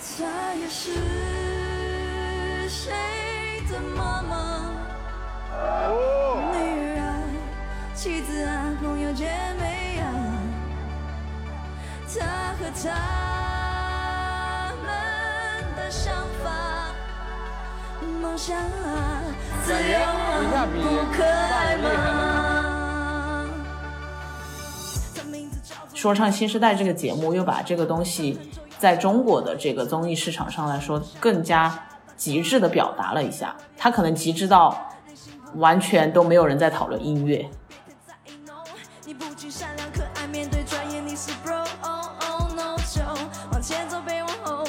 她也是谁的妈妈？女儿啊，妻子啊，朋友姐妹啊，她和他们的想法，梦想啊，自由啊，不可爱吗？说唱新时代这个节目又把这个东西在中国的这个综艺市场上来说更加极致的表达了一下，他可能极致到完全都没有人在讨论音乐，你不仅善良可爱，面对专业你是 bro。Oh oh no，就往前走，别往后，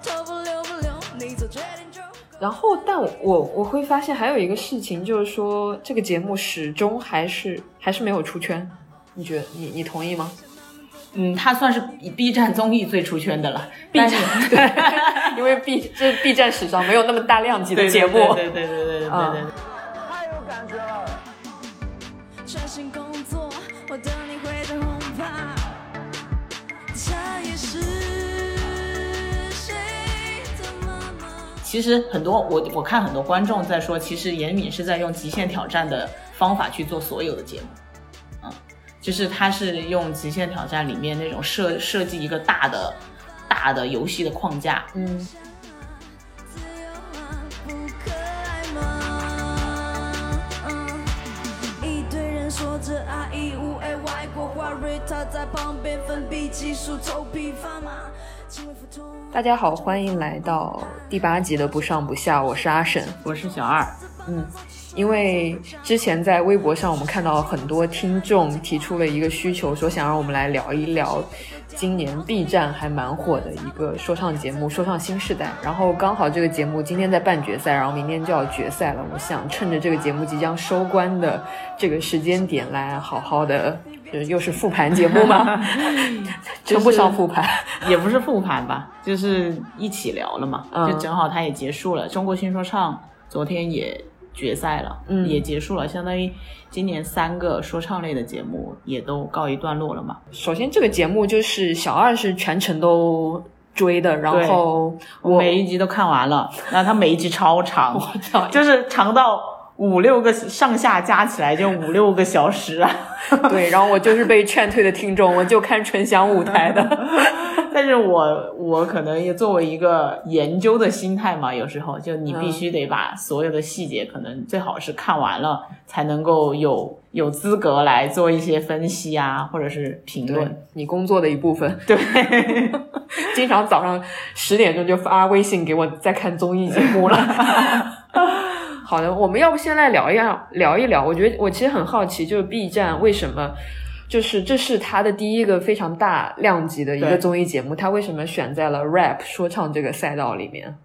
头不留不留，你做决定就。然后，但我我会发现还有一个事情，就是说这个节目始终还是还是没有出圈。你觉得你你同意吗嗯，他算是 B 站综艺最出圈的了。B 站对，因为 B 这是 B 站史上没有那么大量级的节目。对对对对对对对啊对。专心工作，我等你回的轰趴。她也是谁的妈妈？其实很多我我看很多观众在说，其实严敏是在用极限挑战的方法去做所有的节目，嗯，就是他是用极限挑战里面那种设设计一个大的大的游戏的框架，嗯，E。大家好，欢迎来到第八集的不上不下，我是阿沈。我是小二，嗯，因为之前在微博上，我们看到很多听众提出了一个需求，说想让我们来聊一聊今年 B 站还蛮火的一个说唱节目《说唱新时代》。然后刚好这个节目今天在半决赛，然后明天就要决赛了。我想趁着这个节目即将收官的这个时间点，来好好的，就是又是复盘节目吗？称不上复盘。也不是复盘吧，就是一起聊了嘛，嗯就正好它也结束了。中国新说唱昨天也决赛了，嗯也结束了，相当于今年三个说唱类的节目也都告一段落了嘛。首先，这个节目就是小二是全程都追的，然后我每一集都看完了，然后它每一集超长，我操就是长到五六个上下加起来就五六个小时啊。对，然后我就是被劝退的听众，我就看纯享舞台的。但是我我可能也作为一个研究的心态嘛，有时候就你必须得把所有的细节，可能最好是看完了才能够有有资格来做一些分析啊，或者是评论。你工作的一部分，对，经常早上十点钟就发微信给我在看综艺节目了。好的，我们要不先来聊一聊聊一聊？我觉得我其实很好奇，就是 B 站为什么，就是这是它的第一个非常大量级的一个综艺节目，它为什么选在了 rap 说唱这个赛道里面？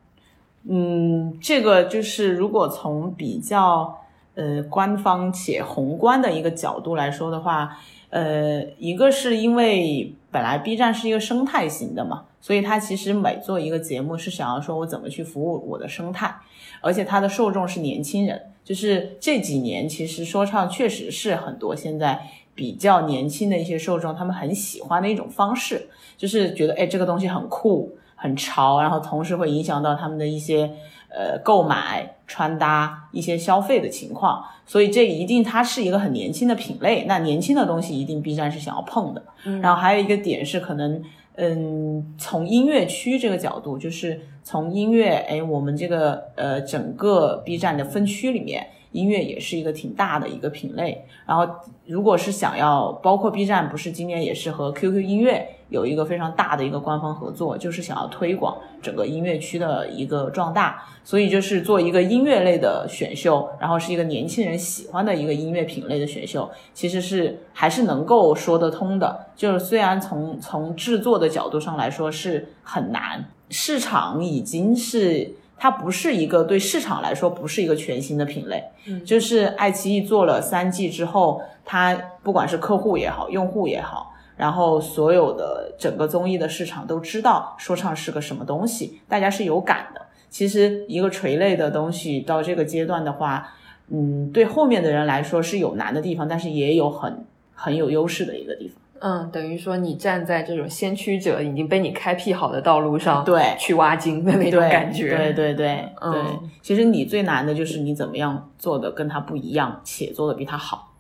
嗯，这个就是如果从比较呃官方且宏观的一个角度来说的话，呃，一个是因为本来 B 站是一个生态型的嘛，所以它其实每做一个节目是想要说我怎么去服务我的生态，而且它的受众是年轻人，就是这几年其实说唱确实是很多现在比较年轻的一些受众他们很喜欢的一种方式，就是觉得哎这个东西很酷。很潮，然后同时会影响到他们的一些呃购买、穿搭、一些消费的情况，所以这一定它是一个很年轻的品类。那年轻的东西一定 B 站是想要碰的。然后还有一个点是可能。嗯，从音乐区这个角度，就是从音乐，哎，我们这个呃整个 B 站的分区里面，音乐也是一个挺大的一个品类。然后，如果是想要，包括 B 站，不是今年也是和 QQ 音乐有一个非常大的一个官方合作，就是想要推广整个音乐区的一个壮大。所以就是做一个音乐类的选秀，然后是一个年轻人喜欢的一个音乐品类的选秀，其实是还是能够说得通的。就是虽然从从制作的角度上来说是很难，市场已经是。它不是一个对市场来说不是一个全新的品类，嗯就是爱奇艺做了三季之后，它不管是客户也好，用户也好，然后所有的整个综艺的市场都知道说唱是个什么东西，大家是有感的。其实一个垂类的东西到这个阶段的话，嗯，对后面的人来说是有难的地方，但是也有很很有优势的一个地方。嗯，等于说你站在这种先驱者已经被你开辟好的道路上，对去挖金的那种感觉。对对对嗯对，其实你最难的就是你怎么样做的跟他不一样，且做的比他好。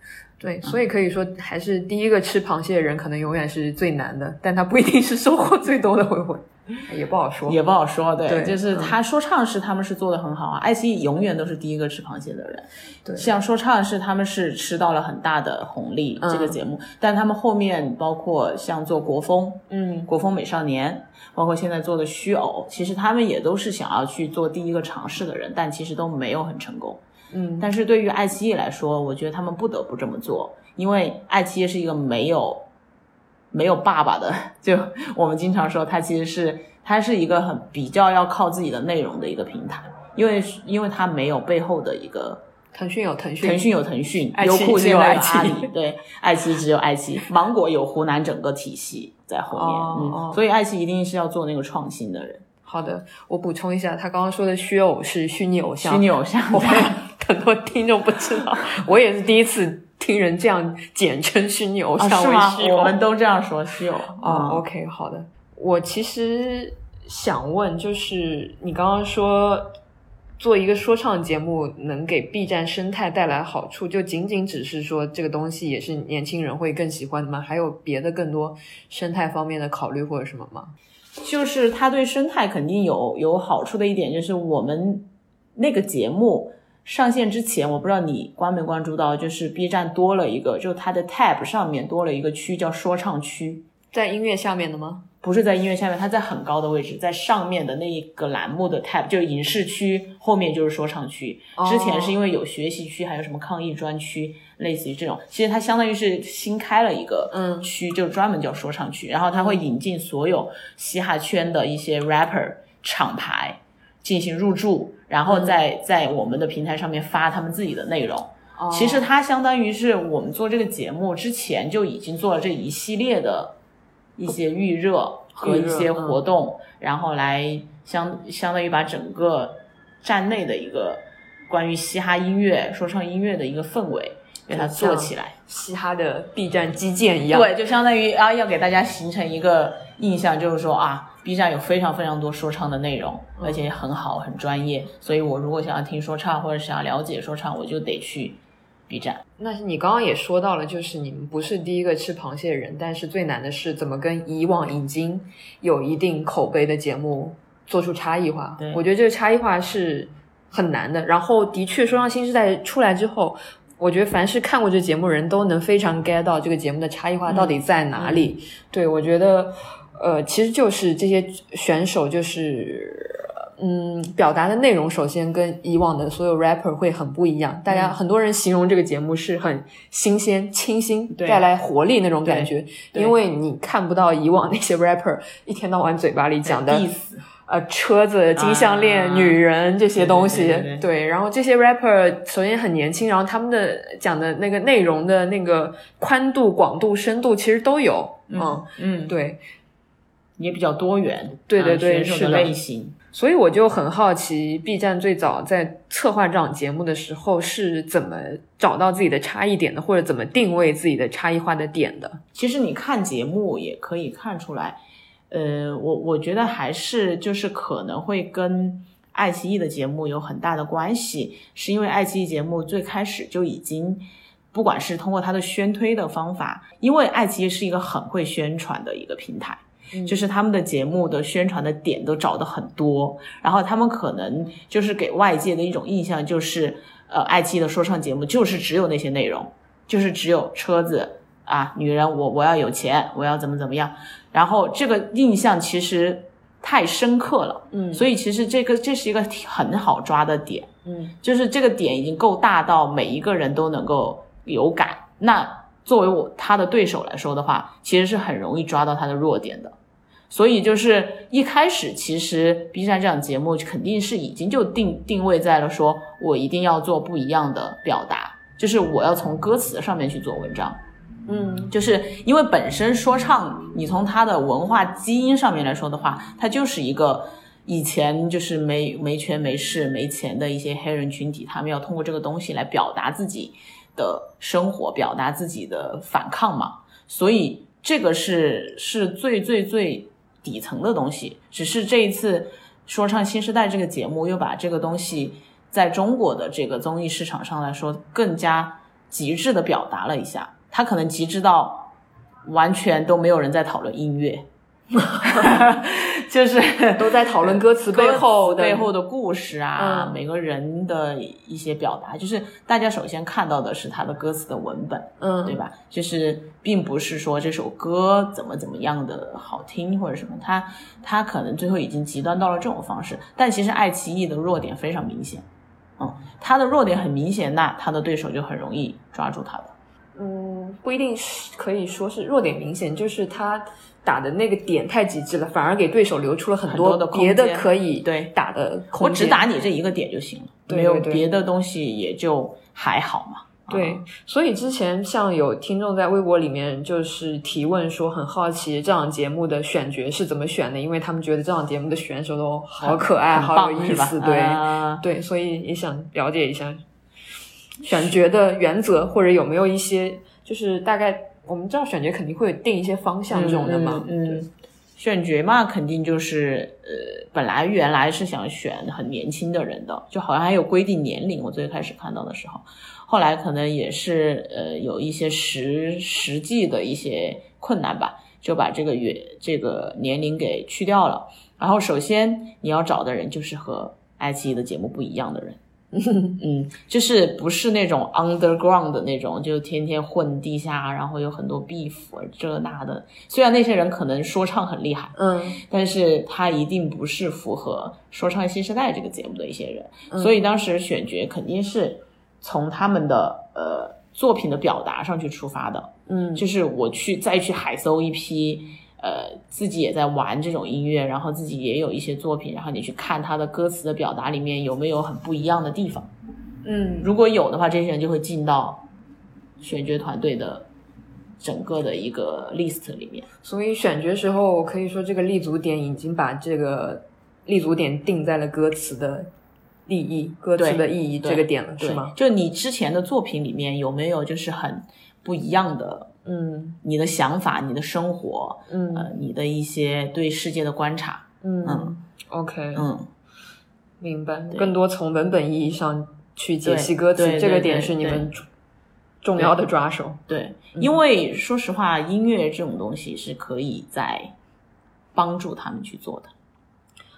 对，所以可以说，还是第一个吃螃蟹的人可能永远是最难的，但他不一定是收获最多的，会不会？也不好说。也不好说，对，对就是嗯他说唱是他们是做的很好啊，爱奇艺永远都是第一个吃螃蟹的人。对像说唱是他们是吃到了很大的红利，嗯这个节目，但他们后面包括像做国风，嗯国风美少年，包括现在做的虚偶，其实他们也都是想要去做第一个尝试的人，但其实都没有很成功。嗯，但是对于爱奇艺来说，我觉得他们不得不这么做，因为爱奇艺是一个没有没有爸爸的，就我们经常说，它其实是它是一个很比较要靠自己的内容的一个平台，因为因为它没有背后的一个。腾讯有腾讯，腾讯有腾讯，爱奇艺优酷只有爱奇艺 对，爱奇艺只有爱奇艺，芒果有湖南整个体系在后面，嗯，所以爱奇艺一定是要做那个创新的人，好的，我补充一下，他刚刚说的虚偶是虚拟偶像，虚拟偶像，我怕很多听众不知道，我也是第一次听人这样简称虚拟偶啊，像为是吗虚？我们都这样说虚偶哦、o k 好的。我其实想问，就是你刚刚说做一个说唱节目能给 B 站生态带来好处，就仅仅只是说这个东西也是年轻人会更喜欢的吗？还有别的更多生态方面的考虑或者什么吗？就是它对生态肯定有有好处的一点，就是我们那个节目上线之前，我不知道你关没关注到，就是 B 站多了一个，就它的 tab 上面多了一个区叫说唱区，在音乐下面的吗？不是在音乐下面，它在很高的位置，在上面的那一个栏目的 tab 就是影视区，后面就是说唱区。之前是因为有学习区，还有什么抗疫专区，类似于这种，其实它相当于是新开了一个嗯区，就专门叫说唱区，然后它会引进所有嘻哈圈的一些 rapper 厂牌进行入驻，然后在在我们的平台上面发他们自己的内容。哦其实它相当于是我们做这个节目之前就已经做了这一系列的一些预热和一些活动，然后来相相当于把整个站内的一个关于嘻哈音乐、说唱音乐的一个氛围给它做起来。嘻哈的 B 站基建一样。对，就相当于啊，要给大家形成一个印象，就是说啊，B 站有非常非常多说唱的内容，而且很好，很专业。所以我如果想要听说唱或者想要了解说唱，我就得去 B 站。那你刚刚也说到了，就是你们不是第一个吃螃蟹的人，但是最难的是怎么跟以往已经有一定口碑的节目做出差异化对。我觉得这个差异化是很难的。然后，的确，说唱新时代出来之后，我觉得凡是看过这节目的人都能非常 get 到这个节目的差异化到底在哪里。对我觉得，呃，其实就是这些选手就是。嗯，表达的内容首先跟以往的所有 rapper 会很不一样。大家、很多人形容这个节目是很新鲜、清新，对。带来活力那种感觉，因为你看不到以往那些 rapper 一天到晚嘴巴里讲的 diss 呃车子、金项链、啊女人这些东西，对对。对对然后这些 rapper 首先很年轻，然后他们的讲的那个内容的那个宽度、广度、深度其实都有，嗯，嗯，对，也比较多元，对对啊选手的对是的类型。所以我就很好奇，B 站最早在策划这档节目的时候是怎么找到自己的差异点的，或者怎么定位自己的差异化的点的？其实你看节目也可以看出来，呃，我我觉得还是就是可能会跟爱奇艺的节目有很大的关系，是因为爱奇艺节目最开始就已经。不管是通过它的宣推的方法，因为爱奇艺是一个很会宣传的一个平台，就是他们的节目的宣传的点都找的很多，然后他们可能就是给外界的一种印象就是，呃，爱奇艺的说唱节目就是只有那些内容，就是只有车子啊，女人我我要有钱，我要怎么怎么样，然后这个印象其实太深刻了，嗯所以其实这个这是一个很好抓的点，嗯就是这个点已经够大到每一个人都能够有感。那作为我他的对手来说的话，其实是很容易抓到他的弱点的。所以就是一开始，其实 B 站这档节目肯定是已经就定定位在了说，我一定要做不一样的表达，就是我要从歌词上面去做文章。嗯就是因为本身说唱，你从它的文化基因上面来说的话，它就是一个以前就是没没权没势没钱的一些黑人群体，他们要通过这个东西来表达自己的生活，表达自己的反抗嘛。所以这个是是最最最底层的东西，只是这一次说唱新时代这个节目又把这个东西在中国的这个综艺市场上来说更加极致的表达了一下，它可能极致到完全都没有人在讨论音乐。就是 都在讨论歌词背后的背后的故事啊，嗯每个人的一些表达，就是大家首先看到的是他的歌词的文本，嗯，对吧？就是并不是说这首歌怎么怎么样的好听或者什么，他他可能最后已经极端到了这种方式，但其实爱奇艺的弱点非常明显，嗯，他的弱点很明显，那他的对手就很容易抓住他的。嗯，不一定是可以说是弱点明显，就是他打的那个点太极致了，反而给对手留出了很很多别的可以对打的空间。我只打你这一个点就行了，对没有别的东西也就还好嘛。对，所以之前像有听众在微博里面就是提问说，很好奇这档节目的选角是怎么选的，因为他们觉得这档节目的选手都好可爱，好有意思，对、啊对，所以也想了解一下选角的原则，或者有没有一些就是大概我们知道选角肯定会有定一些方向这种的嘛，嗯，嗯选角嘛，肯定就是呃，本来原来是想选很年轻的人的，就好像还有规定年龄。我最开始看到的时候，后来可能也是呃有一些实实际的一些困难吧，就把这个月这个年龄给去掉了。然后首先你要找的人就是和爱奇艺的节目不一样的人。嗯，就是不是那种 underground 的那种，就天天混地下，然后有很多 beef 这那的。虽然那些人可能说唱很厉害，嗯但是他一定不是符合《说唱新时代》这个节目的一些人，所以当时选角肯定是从他们的呃作品的表达上去出发的。嗯就是我去再去海搜一批，呃，自己也在玩这种音乐，然后自己也有一些作品，然后你去看他的歌词的表达里面有没有很不一样的地方。嗯如果有的话，这些人就会进到选角团队的整个的一个 list 里面。所以选角时候可以说这个立足点已经把这个立足点定在了歌词的利益、歌词的意义这个点了，对是吗？？就你之前的作品里面有没有就是很不一样的嗯。你的想法、你的生活，嗯。呃，你的一些对世界的观察？嗯。嗯。OK，嗯，明白。更多从文本意义上去解析歌词，这个点是你们重重要的抓手。对，因为说实话，音乐这种东西是可以在帮助他们去做的。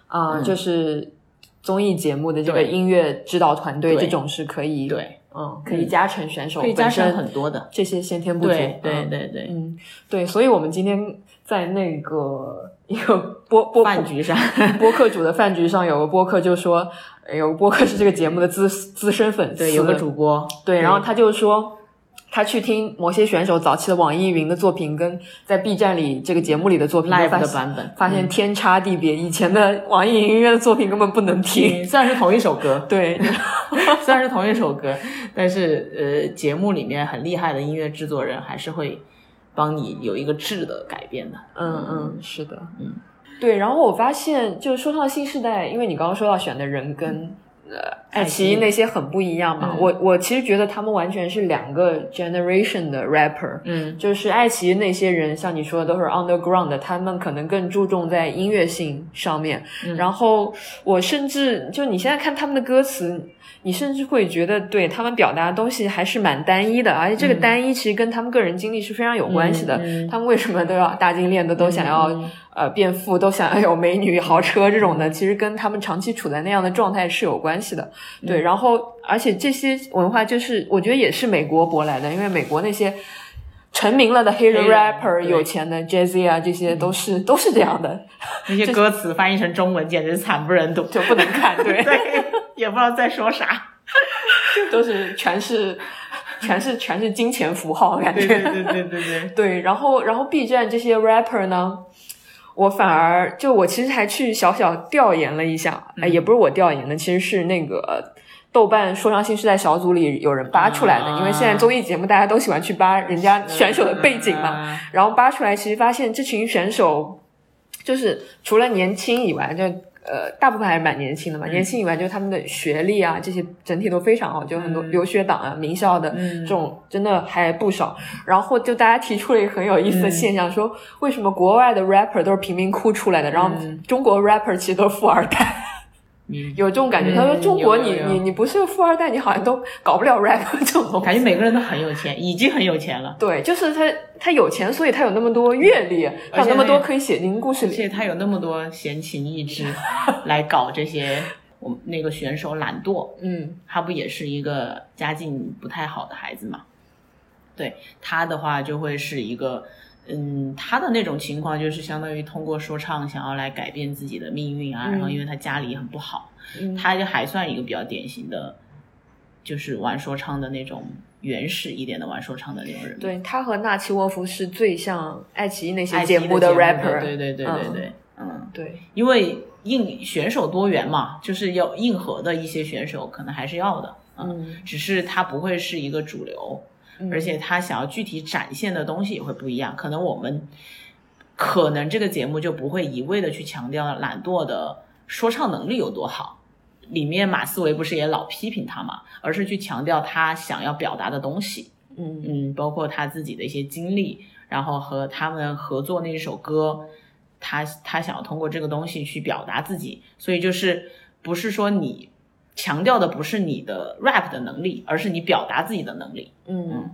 啊、嗯。就是综艺节目的这个音乐指导团队，这种是可以，对，嗯，可以加成选手可以加成很多的。这些先天不足。对对嗯对对，嗯，对，所以我们今天在那个 一个播播饭局上，播客主的饭局上，有个播客就说，呃有个播客是这个节目的资资深粉丝，对，有个主播，对，然后他就说。他去听某些选手早期的网易云的作品，跟在 B 站里这个节目里的作品 live 的版本，发现天差地别。以前的网易云音乐的作品根本不能听。嗯，虽然是同一首歌，对，虽然是同一首歌，但是呃，节目里面很厉害的音乐制作人还是会帮你有一个质的改变的。嗯嗯，是的，嗯，对。然后我发现，就是说到新时代，因为你刚刚说到选的人跟呃爱奇艺那些很不一样嘛，嗯我我其实觉得他们完全是两个 generation 的 rapper。嗯就是爱奇艺那些人，像你说的都是 underground 的，他们可能更注重在音乐性上面。嗯然后我甚至就你现在看他们的歌词，你甚至会觉得对他们表达的东西还是蛮单一的，而且这个单一其实跟他们个人经历是非常有关系的。他们为什么都要大金链子，都想要、嗯呃变富，都想要有美女、豪车这种的，其实跟他们长期处在那样的状态是有关系的。对，然后而且这些文化就是我觉得也是美国舶来的，因为美国那些。成名了的黑人 rapper，有钱的 Jay Z 啊，这些都是、都是这样的，那些歌词翻译成中文简直惨不忍睹，就不能看，对，对，也不知道在说啥。都是全是全是全是金钱符号，感觉。对对对对对对，对，然后然后 B 站这些 rapper 呢，我反而就我其实还去小小调研了一下，哎、也不是我调研的，其实是那个豆瓣说唱新时代小组里有人扒出来的，啊因为现在综艺节目大家都喜欢去扒人家选手的背景嘛，啊然后扒出来，其实发现这群选手就是除了年轻以外，就呃，大部分还是蛮年轻的嘛。年轻以外，就是他们的学历啊，这些整体都非常好，就很多留学党啊、名校的这种真的还不少。然后就大家提出了一个很有意思的现象，说为什么国外的 rapper 都是贫民窟出来的，然后中国 rapper 其实都是富二代。有这种感觉，他说：“中国，你你你不是个富二代，你好像都搞不了 rap 这种东西。”感觉每个人都很有钱，已经很有钱了。对，就是他，他有钱，所以他有那么多阅历，他有那么多可以写进故事里，而且他有那么多闲情逸致来搞这些。我那个选手懒惰，嗯，他不也是一个家境不太好的孩子嘛？对他的话，就会是一个。嗯，他的那种情况就是相当于通过说唱想要来改变自己的命运啊，然后因为他家里很不好，他就还算一个比较典型的，就是玩说唱的那种原始一点的玩说唱的那种人。对他和纳奇沃夫是最像爱奇艺那些节目的 rapper。对对对对对，嗯，对，因为硬选手多元嘛，就是要硬核的一些选手可能还是要的，嗯，只是他不会是一个主流。而且他想要具体展现的东西也会不一样，可能我们可能这个节目就不会一味的去强调懒惰的说唱能力有多好，里面马思唯不是也老批评他嘛，而是去强调他想要表达的东西，嗯嗯，包括他自己的一些经历，然后和他们合作那一首歌，他他想要通过这个东西去表达自己，所以就是不是说你。强调的不是你的 rap 的能力，而是你表达自己的能力。嗯，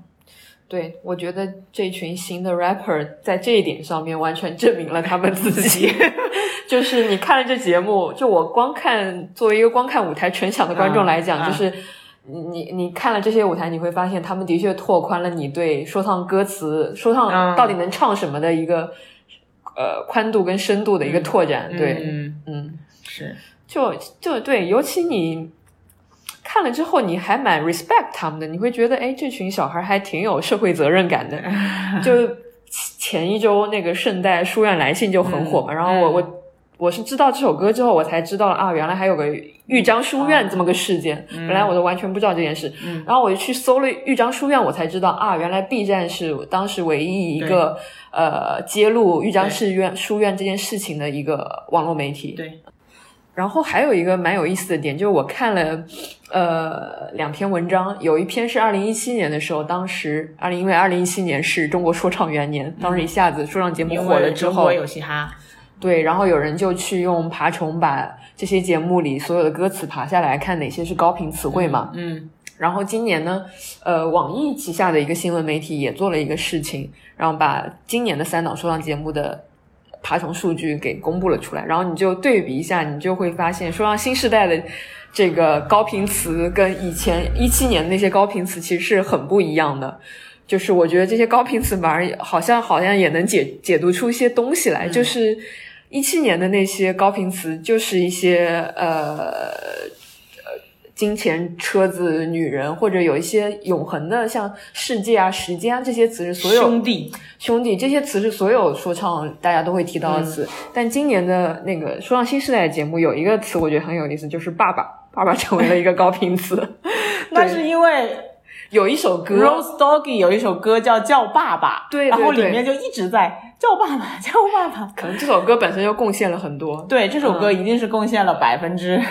对，我觉得这群新的 rapper 在这一点上面完全证明了他们自己。就是你看了这节目，就我光看作为一个光看舞台纯享的观众来讲，就是你你看了这些舞台，你会发现他们的确拓宽了你对说唱歌词、说唱到底能唱什么的一个呃宽度跟深度的一个拓展。对，嗯嗯，是。就就对，尤其你看了之后，你还蛮 respect 他们的，你会觉得，哎，这群小孩还挺有社会责任感的。就前一周那个圣代书院来信就很火嘛，然后我我我是知道这首歌之后，我才知道啊，原来还有个豫章书院这么个事件，本来我都完全不知道这件事。然后我就去搜了豫章书院，我才知道啊，原来 B 站是当时唯一一个呃揭露豫章市院书院这件事情的一个网络媒体。对。然后还有一个蛮有意思的点，就是我看了，呃，两篇文章，有一篇是二零一七年的时候，当时二零因为二零一七年是中国说唱元年，当时一下子说唱节目火了之后，有嘻哈，对，然后有人就去用爬虫把这些节目里所有的歌词爬下来看哪些是高频词汇嘛，嗯，然后今年呢，呃，网易旗下的一个新闻媒体也做了一个事情，然后把今年的三档说唱节目的。爬虫数据给公布了出来，然后你就对比一下，你就会发现，说让新时代的这个高频词跟以前一七年那些高频词其实是很不一样的。就是我觉得这些高频词反而好像好像也能解解读出一些东西来。就是一七年的那些高频词，就是一些呃。金钱、车子、女人，或者有一些永恒的，像世界啊、时间啊这些词是所有兄弟兄弟这些词是所有说唱大家都会提到的词。但今年的那个说唱新时代的节目有一个词，我觉得很有意思，就是爸爸，爸爸成为了一个高频词。那是因为有一首歌，Rose Doggy 有一首歌叫叫爸爸，对，然后里面就一直在叫爸爸，叫爸爸。可能这首歌本身就贡献了很多。对，这首歌一定是贡献了百分之。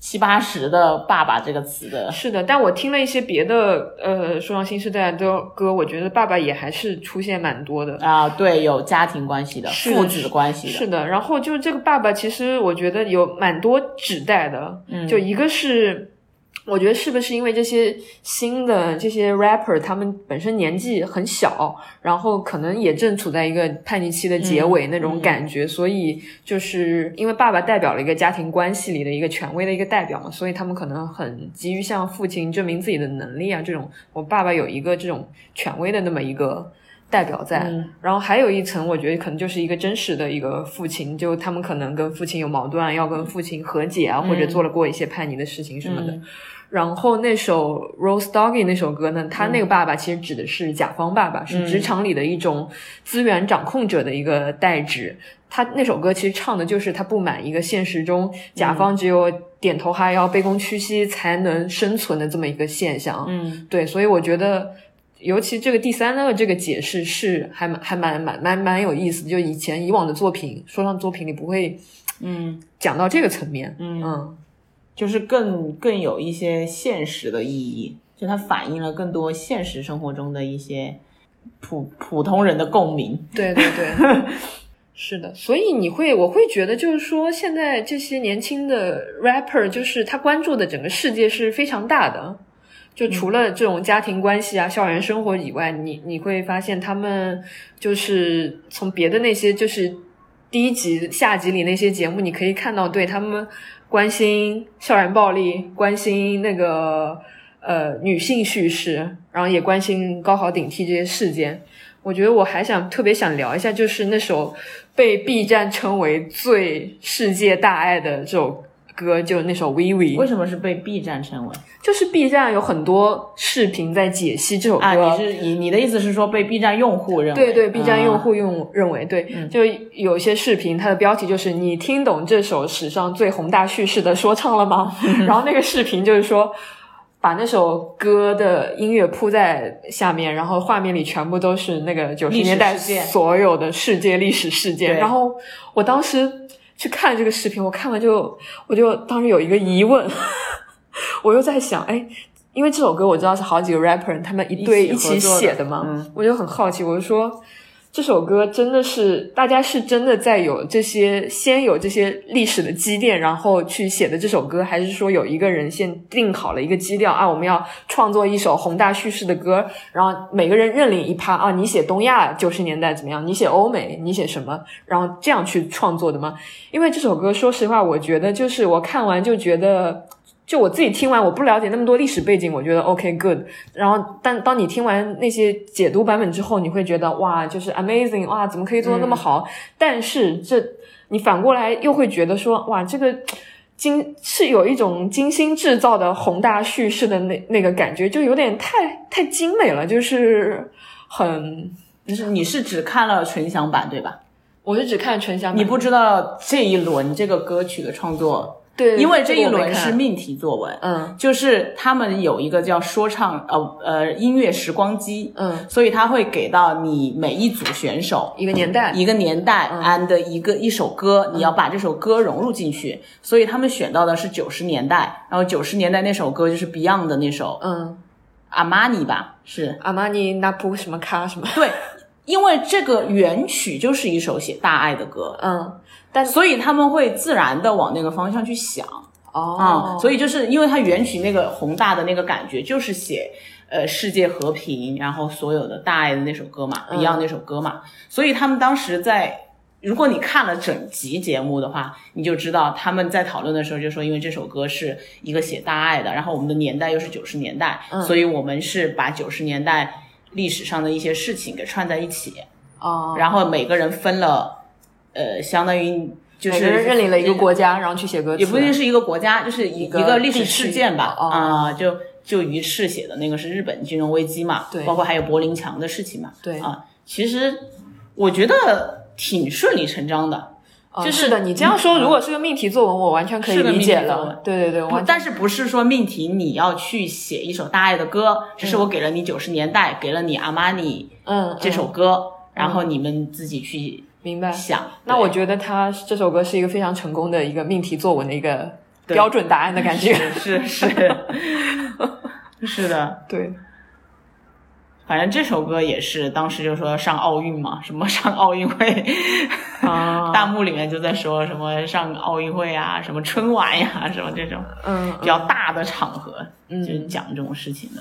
七八十的“爸爸”这个词的，是的，但我听了一些别的，呃，说唱新时代的歌，我觉得“爸爸”也还是出现蛮多的啊。对，有家庭关系的，父子关系的，是的。然后就这个“爸爸”，其实我觉得有蛮多指代的，嗯，就一个是。我觉得是不是因为这些新的这些 rapper 他们本身年纪很小，然后可能也正处在一个叛逆期的结尾那种感觉，所以就是因为爸爸代表了一个家庭关系里的一个权威的一个代表嘛，所以他们可能很急于向父亲证明自己的能力啊，这种我爸爸有一个这种权威的那么一个代表在。然后还有一层，我觉得可能就是一个真实的一个父亲，就他们可能跟父亲有矛盾，要跟父亲和解啊，或者做了过一些叛逆的事情什么的。然后那首 Rose Doggy 那首歌呢，他那个爸爸其实指的是甲方爸爸，是职场里的一种资源掌控者的一个代指。他那首歌其实唱的就是他不满一个现实中甲方只有点头哈腰、卑躬屈膝才能生存的这么一个现象。嗯，对，所以我觉得，尤其这个第三个这个解释是还蛮还蛮蛮蛮蛮有意思的。就以前以往的作品，说唱作品里不会。嗯讲到这个层面，嗯嗯就是更更有一些现实的意义，就它反映了更多现实生活中的一些普普通人的共鸣。对对对，是的，所以你会，我会觉得，就是说，现在这些年轻的 rapper，就是他关注的整个世界是非常大的。就除了这种家庭关系啊、校园生活以外，你你会发现他们就是从别的那些就是第一集、下集里那些节目，你可以看到，对他们关心校园暴力，关心那个呃女性叙事，然后也关心高考顶替这些事件。我觉得我还想特别想聊一下，就是那首被 B 站称为最世界大爱的这首歌，就是那首《We》。为什么是被 B 站称为就是 B 站有很多视频在解析这首歌。啊？你是你你的意思是说被 B 站用户认为？对对，B 站用啊户用、认为对，就有一些视频，它的标题就是“你听懂这首史上最宏大叙事的说唱了吗？” 然后那个视频就是说，把那首歌的音乐铺在下面，然后画面里全部都是那个九十年代所有的世界历史事件。对然后我当时去看这个视频，我看完就我就当时有一个疑问，我又在想，哎。因为这首歌我知道是好几个 rapper 他们一对一起写的嘛，嗯我就很好奇，我就说这首歌真的是大家是真的在有这些先有这些历史的积淀，然后去写的这首歌，还是说有一个人先定好了一个基调啊，我们要创作一首宏大叙事的歌，然后每个人认领一趴啊，你写东亚九十年代怎么样，你写欧美，你写什么，然后这样去创作的吗？因为这首歌，说实话，我觉得就是我看完就觉得。就我自己听完，我不了解那么多历史背景，我觉得 OK good。然后，但当你听完那些解读版本之后，你会觉得哇，就是 amazing，哇，怎么可以做的那么好？但是这你反过来又会觉得说，哇，这个精是有一种精心制造的宏大叙事的那那个感觉，就有点太太精美了，就是很，就是你是只看了纯享版对吧？我是只看纯享版，你不知道这一轮这个歌曲的创作，对，因为这一轮是命题作文，嗯。就是他们有一个叫说唱呃呃音乐时光机，嗯。所以他会给到你每一组选手一个年代，一个年代嗯。and 一个一首歌，你要把这首歌融入进去，所以他们选到的是九十年代，然后九十年代那首歌就是 Beyond 的那首嗯，阿玛尼吧，是。阿玛尼、那不什么卡什么，对，因为这个原曲就是一首写大爱的歌，嗯，但所以他们会自然的往那个方向去想。哦啊、所以就是因为它原曲那个宏大的那个感觉，就是写呃世界和平，然后所有的大爱的那首歌嘛、嗯 b e y o n d 那首歌嘛，所以他们当时在。如果你看了整集节目的话，你就知道他们在讨论的时候就说，因为这首歌是一个写大爱的，然后我们的年代又是九十年代，嗯所以我们是把九十年代历史上的一些事情给串在一起，哦，然后每个人分了，呃，相当于就是认领了一个国家，然后去写歌词，也不一定是一个国家，就是一一个一个历史事件吧。哦。啊、就就于适写的那个是日本金融危机嘛，对。包括还有柏林墙的事情嘛。对。啊、其实我觉得挺顺理成章的，哦就是的。你这样说，如果是个命题作文，我完全可以理解了。对对对，完全但是不是说命题你要去写一首大爱的歌，只是我给了你九十年代，给了你阿玛尼嗯这首嗯歌，然后你们自己去明白。想。那我觉得他这首歌是一个非常成功的一个命题作文的一个标准答案的感觉。是是是 是的。对，反正这首歌也是当时就说上奥运嘛，什么上奥运会，啊 弹幕里面就在说什么上奥运会啊，什么春晚呀、什么这种嗯，比较大的场合，嗯就是讲这种事情的。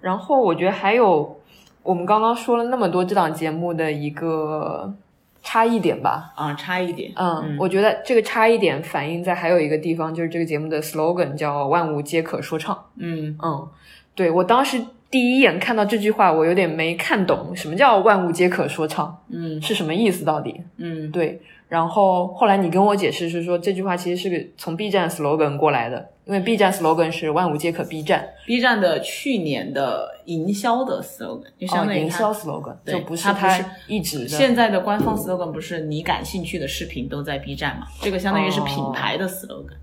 然后我觉得还有我们刚刚说了那么多这档节目的一个差异点吧。啊，差异点，嗯，我觉得这个差异点反映在还有一个地方，就是这个节目的 slogan 叫“万物皆可说唱”。嗯嗯，对我当时第一眼看到这句话，我有点没看懂什么叫“万物皆可说唱嗯”是什么意思到底？嗯对，然后后来你跟我解释是说这句话其实是个从 B 站 slogan 过来的，因为 B 站 slogan 是“万物皆可 B 站，B 站的去年的营销的 slogan 就”，相哦，当于它营销 slogan 对就不是它它不是一直的。现在的官方 slogan 不是你感兴趣的视频都在 B 站嘛？这个相当于是品牌的 slogan。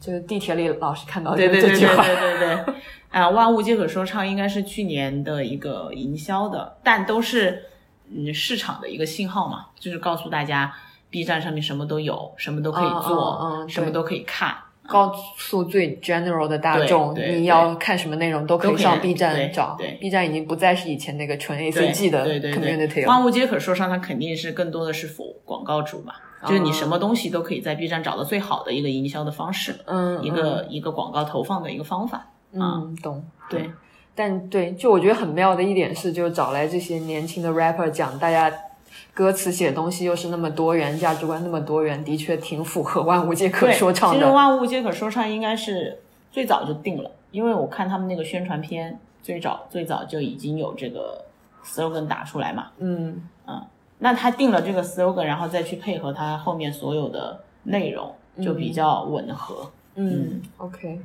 就是地铁里老是看到对对对对这句话。对对对，啊，万物皆可说唱应该是去年的一个营销的，但都是嗯市场的一个信号嘛，就是告诉大家 B 站上面什么都有，什么都可以嗯做，嗯什么都可以看。告诉最 general 的大众，你要看什么内容都可以上 B 站找。对 B 站已经不再是以前那个纯 ACG 的对对 community 对，了。万物皆可说唱，它肯定是更多的是否广告主嘛，就是你什么东西都可以在 B 站找到最好的一个营销的方式，嗯，一个一个广告投放的一个方法。嗯，懂。对，但对，就我觉得很妙的一点是，就找来这些年轻的 rapper 讲，大家歌词写的东西又是那么多元，价值观那么多元，的确挺符合万物皆可对，其实说唱的。万物皆可说唱应该是最早就定了，因为我看他们那个宣传片，最早最早就已经有这个 slogan 打出来嘛。嗯嗯那他定了这个 slogan，然后再去配合他后面所有的内容，就比较吻合。嗯，OK。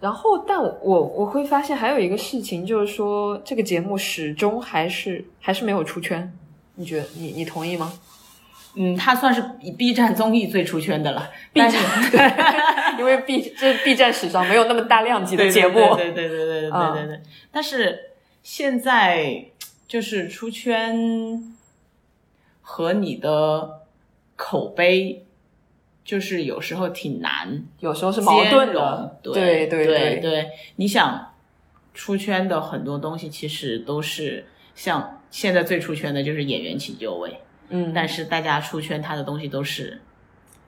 然后，但我我会发现还有一个事情，就是说这个节目始终还是还是没有出圈。你觉得你你同意吗？嗯，他算是 B 站综艺最出圈的了。B 站，对 因为 B 这是 B 站史上没有那么大量级的节目。对对对对对对对对对。但是现在就是出圈和你的口碑，就是有时候挺难有时候是矛盾对对对对你想出圈的很多东西，其实都是像现在最出圈的就是演员请就位，嗯，但是大家出圈他的东西都是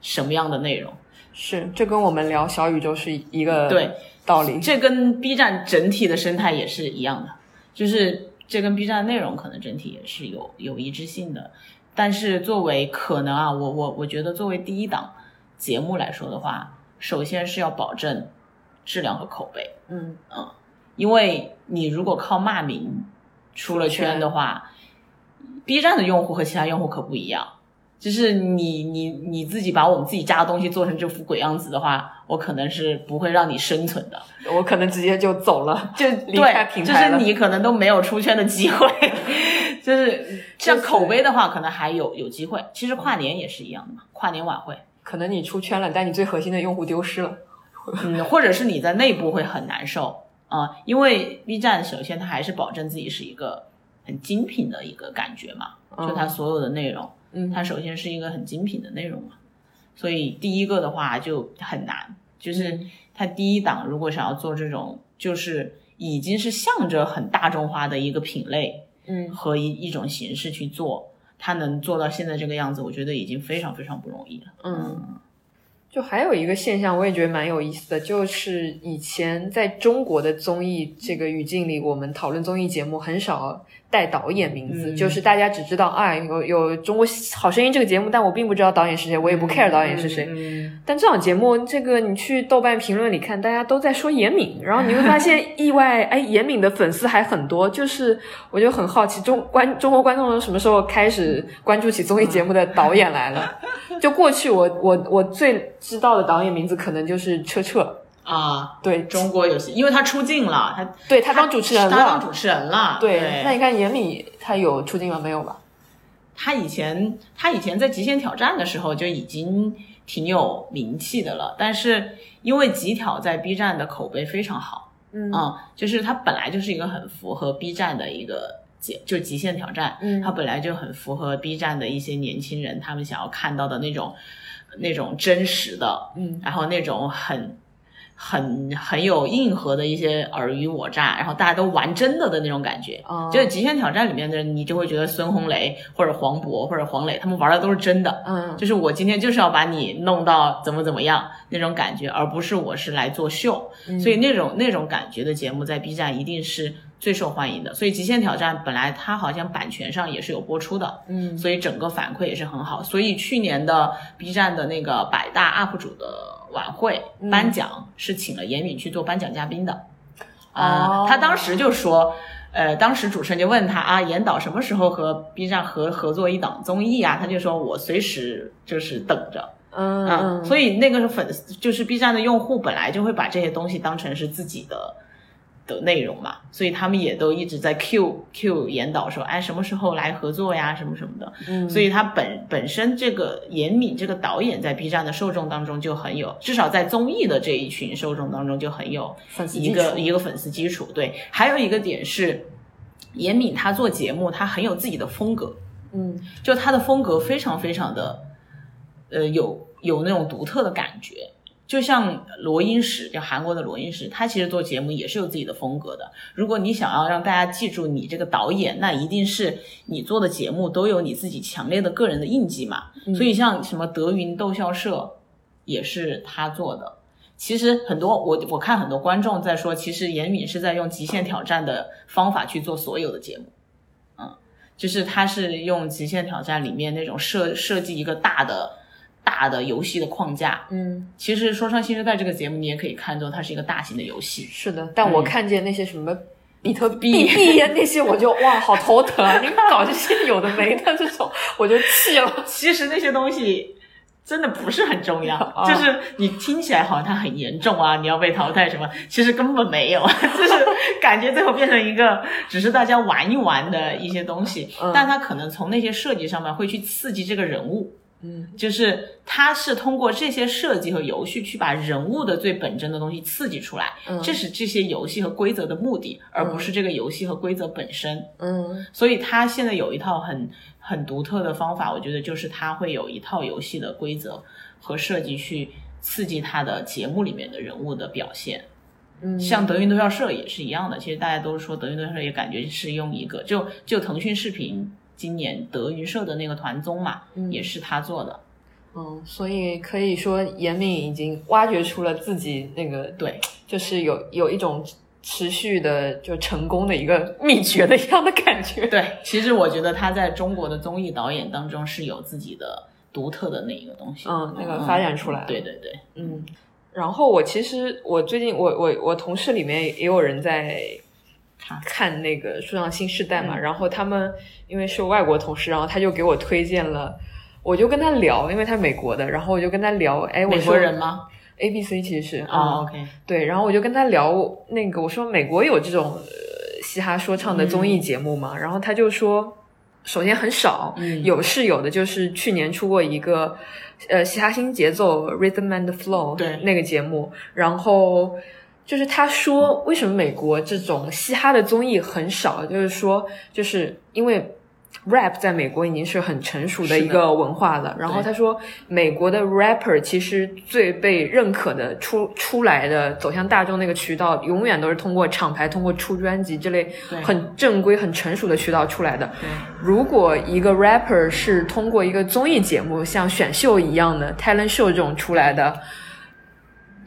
什么样的内容？是这跟我们聊小宇宙是一个对道理。这跟 B 站整体的生态也是一样的，就是这跟 B 站内容可能整体也是有有一致性的。但是作为可能啊，我我我觉得作为第一档节目来说的话，首先是要保证质量和口碑，嗯嗯因为你如果靠骂名出了圈的话，B 站的用户和其他用户可不一样。就是你你你自己把我们自己家的东西做成这副鬼样子的话，我可能是不会让你生存的。我可能直接就走了，就离开对，就平台了。是你可能都没有出圈的机会。就是像口碑的话，可能还有有机会。其实跨年也是一样的嘛，跨年晚会，可能你出圈了，但你最核心的用户丢失了。嗯，或者是你在内部会很难受啊、因为 B 站首先它还是保证自己是一个很精品的一个感觉嘛，就它所有的内容，嗯。它首先是一个很精品的内容嘛，所以第一个的话就很难，就是它第一档如果想要做这种，就是已经是向着很大众化的一个品类嗯和一一种形式去做，他能做到现在这个样子，我觉得已经非常非常不容易了。嗯。就还有一个现象，我也觉得蛮有意思的，就是以前在中国的综艺这个语境里，我们讨论综艺节目很少带导演名字，嗯就是大家只知道啊有有《中国好声音》这个节目，但我并不知道导演是谁，我也不 care 导演是谁。嗯但这档节目，这个你去豆瓣评论里看，大家都在说严敏，然后你会发现 意外，哎，严敏的粉丝还很多。就是我就很好奇，中观中国观众什么时候开始关注起综艺节目的导演来了？就过去我我我最知道的导演名字可能就是车澈，啊，对中国有些，因为他出镜了，他对他当主持人了。他当主持人了。对，那你看严敏他有出镜了？没有吧？他以前他以前在《极限挑战》的时候就已经挺有名气的了，但是因为极挑在 B 站的口碑非常好，嗯嗯，就是他本来就是一个很符合 B 站的一个节，就《极限挑战》，嗯它本来就很符合 B 站的一些年轻人他们想要看到的那种那种真实的，嗯然后那种很很很有硬核的一些尔虞我诈，然后大家都玩真的的那种感觉。哦就是《极限挑战》里面的人，你就会觉得孙红雷或者黄渤或者黄磊他们玩的都是真的，嗯就是我今天就是要把你弄到怎么怎么样那种感觉，而不是我是来做秀。嗯所以那种那种感觉的节目在 B 站一定是最受欢迎的。所以《极限挑战》本来它好像版权上也是有播出的，嗯所以整个反馈也是很好。所以去年的 B 站的那个百大 UP 主的晚会嗯颁奖是请了严敏去做颁奖嘉宾的，啊、哦他当时就说。呃，当时主持人就问他啊，严导什么时候和 B 站合合作一档综艺啊？他就说我随时就是等着，嗯所以那个是粉丝，就是 B 站的用户本来就会把这些东西当成是自己的的内容嘛，所以他们也都一直在 Q Q 严导说，哎，什么时候来合作呀，什么什么的。嗯所以他本本身这个严敏这个导演在 B 站的受众当中就很有，至少在综艺的这一群受众当中就很有一个一个粉丝基础。对，还有一个点是，严敏他做节目，他很有自己的风格。嗯就他的风格非常非常的呃有有那种独特的感觉。就像罗英石，就韩国的罗英石，他其实做节目也是有自己的风格的。如果你想要让大家记住你这个导演，那一定是你做的节目都有你自己强烈的个人的印记嘛。所以像什么德云逗笑社，也是他做的。其实很多我我看很多观众在说，其实严敏是在用极限挑战的方法去做所有的节目，嗯，就是他是用极限挑战里面那种设设计一个大的大的游戏的框架，嗯，其实说唱新时代这个节目你也可以看作它是一个大型的游戏，是的。但我看见那些什么比特币币呀那些，我就哇好头疼啊！你搞这些有的没的这种，我就气了。其实那些东西。真的不是很重要，就是你听起来好像它很严重啊，你要被淘汰什么，其实根本没有，就是感觉最后变成一个只是大家玩一玩的一些东西，但它可能从那些设计上面会去刺激这个人物，嗯，就是它是通过这些设计和游戏去把人物的最本真的东西刺激出来，这是这些游戏和规则的目的，而不是这个游戏和规则本身，嗯，所以它现在有一套很。很独特的方法，我觉得就是他会有一套游戏的规则和设计去刺激他的节目里面的人物的表现。嗯，像德云都要社也是一样的。其实大家都说德云都要社也感觉是用一个，就就腾讯视频今年德云社的那个团综嘛，也是他做的。嗯，所以可以说严敏已经挖掘出了自己那个对，就是有有一种。持续的就成功的一个秘诀的一样的感觉。对，其实我觉得他在中国的综艺导演当中是有自己的独特的那一个东西，嗯，那个发展出来。对对对，嗯。然后我其实我最近我我我同事里面也有人在看那个《说唱新时代》嘛，然后他们因为是外国同事，然后他就给我推荐了，我就跟他聊，因为他美国的，然后我就跟他聊，哎，美国人吗？A B C 其实是啊，OK，对，然后我就跟他聊那个，我说美国有这种呃嘻哈说唱的综艺节目吗？然后他就说，首先很少，有是有的，就是去年出过一个呃嘻哈新节奏 Rhythm and Flow 对。那个节目，然后就是他说为什么美国这种嘻哈的综艺很少，就是说就是因为。rap 在美国已经是很成熟的一个文化了。然后他说，美国的 rapper 其实最被认可的出出来的走向大众那个渠道，永远都是通过厂牌、通过出专辑这类很正规、很成熟的渠道出来的。如果一个 rapper 是通过一个综艺节目，像选秀一样的 talent show 这种出来的，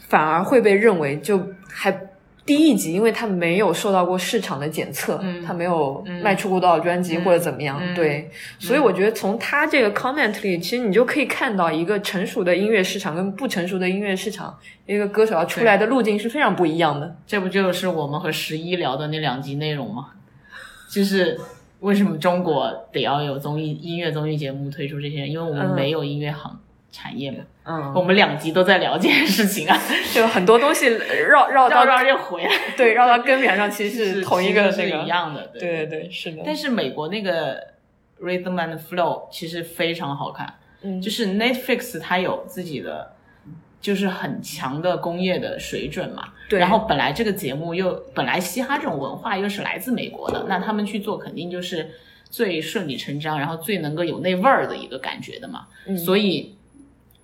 反而会被认为就还。低一级，因为他没有受到过市场的检测，他没有卖出过多少专辑或者怎么样，对，所以我觉得从他这个 comment 里，其实你就可以看到一个成熟的音乐市场跟不成熟的音乐市场，一个歌手要出来的路径是非常不一样的。这不就是我们和十一聊的那两集内容吗？就是为什么中国得要有综艺音乐综艺节目推出这些？因为我们没有音乐行。产业嘛，嗯，我们两集都在聊这件事情啊，就很多东西绕绕绕绕又回来，对，绕到根源上其实是同一个是一样的，对对对，是的。但是美国那个 Rhythm and Flow 其实非常好看，嗯，就是 Netflix 它有自己的就是很强的工业的水准嘛，对。然后本来这个节目又本来嘻哈这种文化又是来自美国的，那他们去做肯定就是最顺理成章，然后最能够有那味儿的一个感觉的嘛，嗯，所以。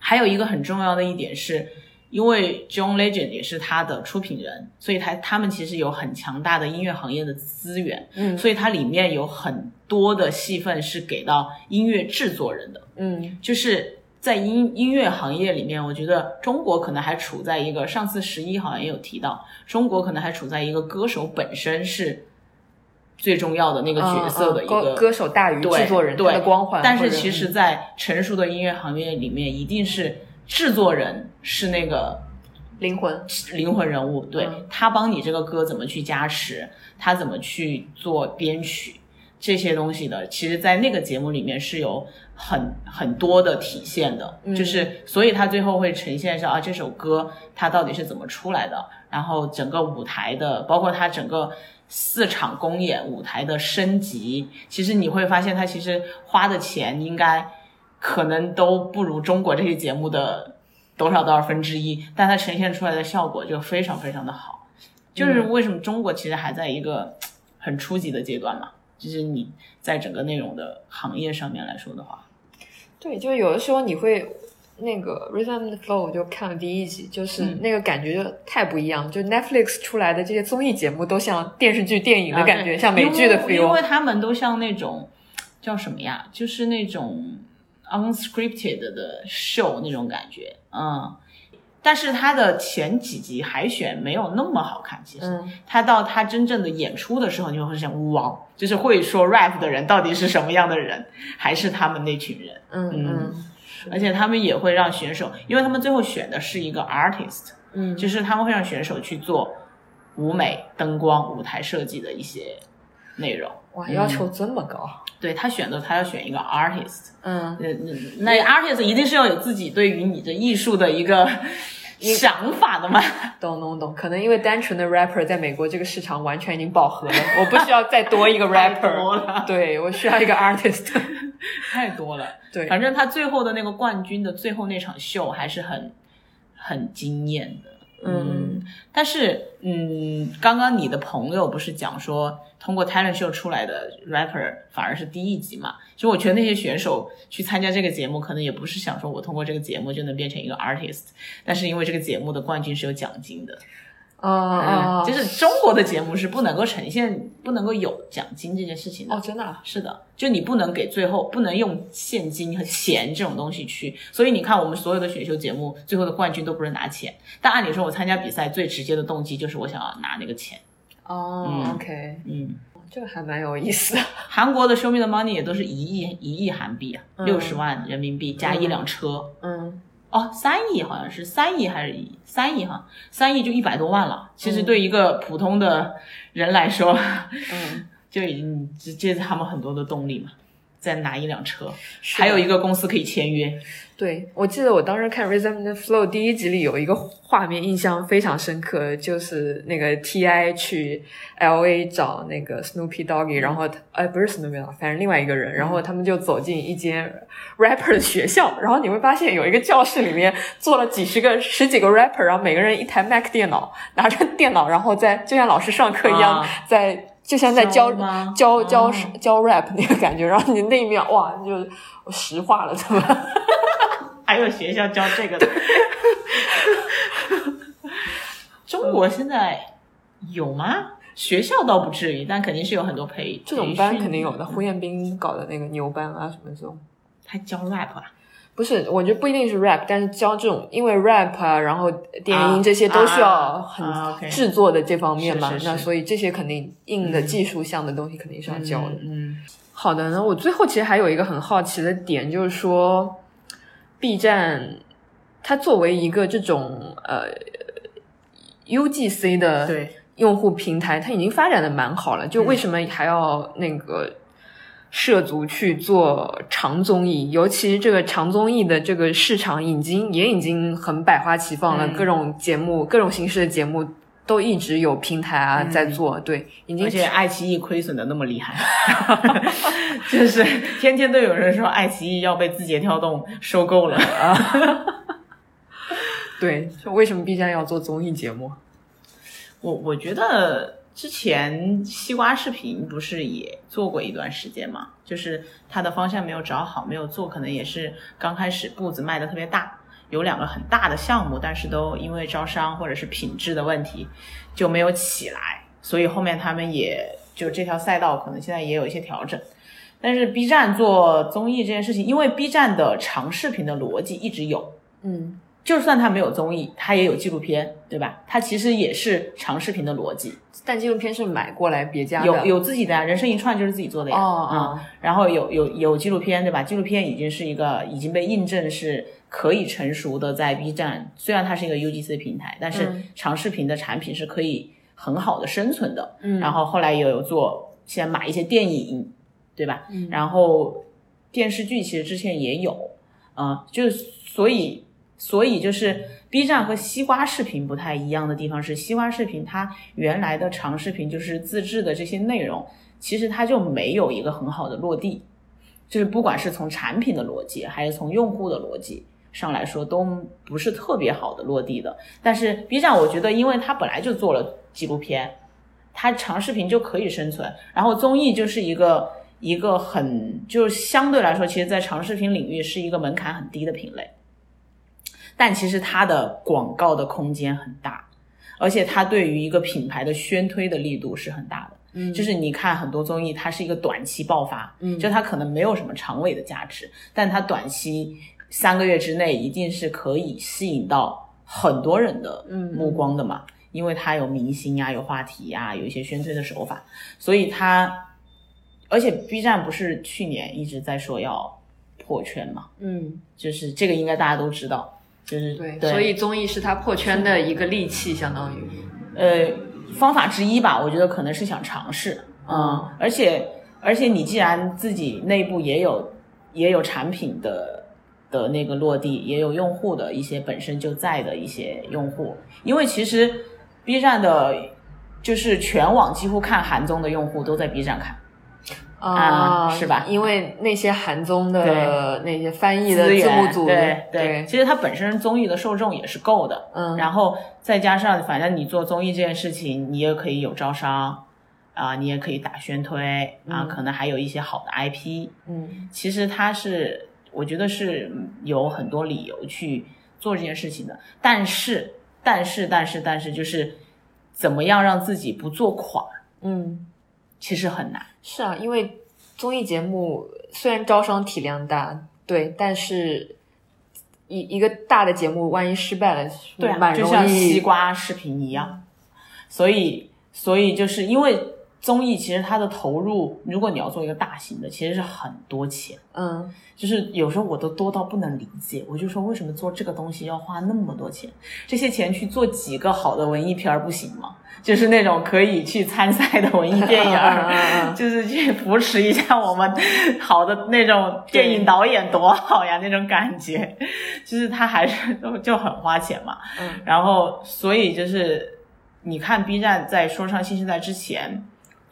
还有一个很重要的一点是，因为 John Legend 也是他的出品人，所以他他们其实有很强大的音乐行业的资源，嗯，所以它里面有很多的戏份是给到音乐制作人的，嗯，就是在音音乐行业里面，我觉得中国可能还处在一个上次十一好像也有提到，中国可能还处在一个歌手本身是。最重要的那个角色的一个歌手大于制作人的光环，但是其实，在成熟的音乐行业里面，一定是制作人是那个灵魂。灵魂人物，对他帮你这个歌怎么去加持，他怎么去做编曲这些东西的，其实，在那个节目里面是有很很多的体现的，就是所以他最后会呈现上啊这首歌它到底是怎么出来的，然后整个舞台的，包括他整个。四场公演舞台的升级，其实你会发现，它其实花的钱应该可能都不如中国这些节目的多少多少分之一，但它呈现出来的效果就非常非常的好。就是为什么中国其实还在一个很初级的阶段嘛？就是你在整个内容的行业上面来说的话，对，就是有的时候你会。那个《Rhythm and Flow》，我就看了第一集，就是嗯那个感觉就太不一样，就 Netflix 出来的这些综艺节目都像电视剧、电影的感觉，啊像美剧的 feel。因为他们都像那种叫什么呀？就是那种 unscripted 的 show 那种感觉，嗯。但是他的前几集海选没有那么好看，其实。嗯，他到他真正的演出的时候，你会想，哇，就是会说 rap 的人到底是什么样的人，还是他们那群人？嗯嗯而且他们也会让选手，因为他们最后选的是一个 artist，嗯，就是他们会让选手去做舞美、灯光、舞台设计的一些内容。哇，要求这么高。对他选择，他要选一个 artist，嗯，那那那 artist 一定是要有自己对于你的艺术的一个想法的吗。懂懂懂，可能因为单纯的 rapper 在美国这个市场完全已经饱和了，我不需要再多一个 rapper，了对我需要一个 artist。太多了。对，反正他最后的那个冠军的最后那场秀还是很很惊艳的。嗯，但是，嗯，刚刚你的朋友不是讲说，通过 talent show 出来的 rapper 反而是低一级嘛？其实我觉得那些选手去参加这个节目，可能也不是想说我通过这个节目就能变成一个 artist，但是因为这个节目的冠军是有奖金的，啊啊，嗯，就是中国的节目是不能够呈现、不能够有奖金这件事情的。哦，真的啊，是的，就你不能给最后不能用现金和钱这种东西去，所以你看我们所有的选秀节目最后的冠军都不是拿钱，但按理说我参加比赛最直接的动机就是我想要拿那个钱。哦嗯，OK，嗯，这个还蛮有意思的。韩国的 Show Me the Money 也都是一亿一亿韩币啊，嗯六十万人民币加一辆车。嗯哦，三亿好像是三亿还是一三亿哈，三亿就一百多万了。其实嗯对一个普通的人来说，嗯，就已经这这是他们很多的动力嘛。再拿一辆车，还有一个公司可以签约。对，我记得我当时看《Rhythm and Flow》第一集里有一个画面印象非常深刻，就是那个 T.I 去 L.A 找那个 Snoopy Doggy，然后他哎不是 Snoopy Doggy，反正另外一个人，然后他们就走进一间 rapper 的学校，然后你会发现有一个教室里面坐了几十个、十几个 rapper，然后每个人一台 Mac 电脑，拿着电脑，然后在就像老师上课一样，啊。在就像在教教教教 rap 那个感觉，然后你那一秒哇，就我石化了，怎么？还有学校教这个的。中国现在有吗？学校倒不至于，但肯定是有很多培这种班肯定有的，胡彦斌搞的那个牛班啊什么这种，还教 rap 啊？不是，我觉得不一定是 rap，但是教这种，因为 rap 啊，然后电啊音这些都需要啊很制作的这方面嘛，那所以这些肯定硬的技术项的东西肯定是要教的。嗯，好的，那我最后其实还有一个很好奇的点，就是说，B 站它作为一个这种呃 UGC 的，用户平台，它已经发展的蛮好了，就为什么还要那个涉足去做长综艺？尤其这个长综艺的这个市场已经也已经很百花齐放了，嗯各种节目、各种形式的节目都一直有平台啊、在做，对，已经而且爱奇艺亏损的那么厉害，就是天天都有人说爱奇艺要被字节跳动收购了啊。对，为什么 B 站要做综艺节目？我我觉得之前西瓜视频不是也做过一段时间嘛，就是它的方向没有找好，没有做，可能也是刚开始步子迈的特别大，有两个很大的项目，但是都因为招商或者是品质的问题就没有起来，所以后面他们也就这条赛道可能现在也有一些调整。但是 B 站做综艺这件事情，因为 B 站的长视频的逻辑一直有，嗯就算它没有综艺，它也有纪录片，对吧？它其实也是长视频的逻辑，但纪录片是买过来别家的，有有自己的呀，人生一串就是自己做的呀。哦嗯哦，然后有有有纪录片，对吧？纪录片已经是一个已经被印证是可以成熟的，在 B 站，虽然它是一个 UGC 平台，但是嗯长视频的产品是可以很好的生存的。嗯然后后来也有做，先买一些电影，对吧？嗯然后电视剧其实之前也有，嗯、就所以所以就是 B 站和西瓜视频不太一样的地方是，西瓜视频它原来的长视频就是自制的这些内容，其实它就没有一个很好的落地，就是不管是从产品的逻辑，还是从用户的逻辑上来说，都不是特别好的落地的。但是 B 站，我觉得因为它本来就做了纪录片，它长视频就可以生存，然后综艺就是一个一个很就是相对来说，其实在长视频领域是一个门槛很低的品类。但其实它的广告的空间很大，而且它对于一个品牌的宣推的力度是很大的。嗯。就是你看很多综艺，它是一个短期爆发，嗯。就它可能没有什么长尾的价值，但它短期三个月之内一定是可以吸引到很多人的嗯。目光的嘛，因为它有明星呀、有话题呀、有一些宣推的手法，所以它，而且 B 站不是去年一直在说要破圈嘛，嗯，就是这个应该大家都知道，就是对，所以综艺是他破圈的一个利器，相当于。呃方法之一吧，我觉得可能是想尝试，嗯，而且而且你既然自己内部也有也有产品的的那个落地，也有用户的一些本身就在的一些用户，因为其实 B 站的，就是全网几乎看韩综的用户都在 B 站看。啊是吧？因为那些韩综的那些翻译的字幕组，对对，其实它本身综艺的受众也是够的，嗯，然后再加上，反正你做综艺这件事情，你也可以有招商啊、你也可以打宣推啊、嗯。可能还有一些好的 IP。嗯。其实它是，我觉得是有很多理由去做这件事情的。但是，但是，但是，但是，就是怎么样让自己不做垮，嗯，其实很难。是啊，因为综艺节目虽然招商体量大，对，但是一一个大的节目万一失败了，对啊，蛮容就像西瓜视频一样。所以，所以就是因为综艺，其实它的投入，如果你要做一个大型的，其实是很多钱。嗯就是有时候我都多到不能理解，我就说为什么做这个东西要花那么多钱？这些钱去做几个好的文艺片儿不行吗？就是那种可以去参赛的文艺电影 就是去扶持一下我们好的那种电影导演多好呀，那种感觉，就是他还是 都就很花钱嘛。嗯然后所以就是你看 B 站在说唱新时代之前